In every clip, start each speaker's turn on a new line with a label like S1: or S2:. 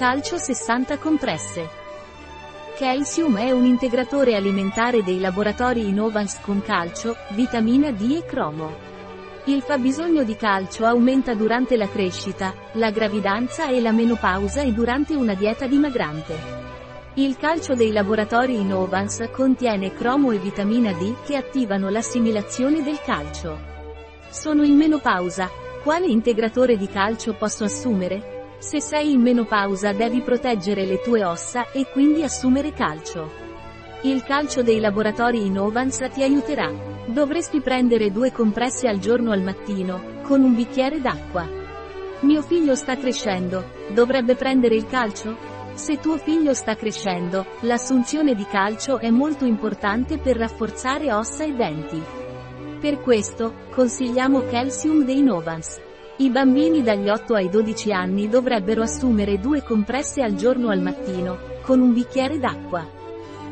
S1: Calcio 60 compresse. Calcium è un integratore alimentare dei laboratori Innovans con calcio, vitamina D e cromo. Il fabbisogno di calcio aumenta durante la crescita, la gravidanza e la menopausa e durante una dieta dimagrante. Il calcio dei laboratori Innovans contiene cromo e vitamina D che attivano l'assimilazione del calcio. Sono in menopausa. Quale integratore di calcio posso assumere? Se sei in menopausa devi proteggere le tue ossa e quindi assumere calcio. Il calcio dei laboratori Innovans ti aiuterà. Dovresti prendere due compresse al giorno al mattino, con un bicchiere d'acqua. Mio figlio sta crescendo, dovrebbe prendere il calcio? Se tuo figlio sta crescendo, l'assunzione di calcio è molto importante per rafforzare ossa e denti. Per questo, consigliamo Calcium dei Novans. I bambini dagli 8 ai 12 anni dovrebbero assumere due compresse al giorno al mattino, con un bicchiere d'acqua.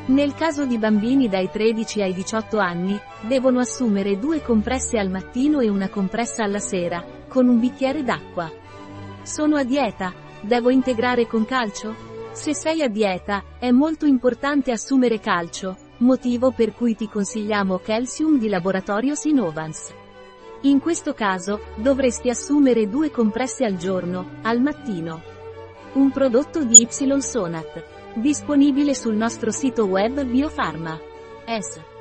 S1: Nel caso di bambini dai 13 ai 18 anni, devono assumere due compresse al mattino e una compressa alla sera, con un bicchiere d'acqua. Sono a dieta, devo integrare con calcio? Se sei a dieta, è molto importante assumere calcio, motivo per cui ti consigliamo Calcium di Laboratorio Sinovans. In questo caso, dovresti assumere due compresse al giorno, al mattino. Un prodotto di Y Sonat. Disponibile sul nostro sito web Biofarma. S.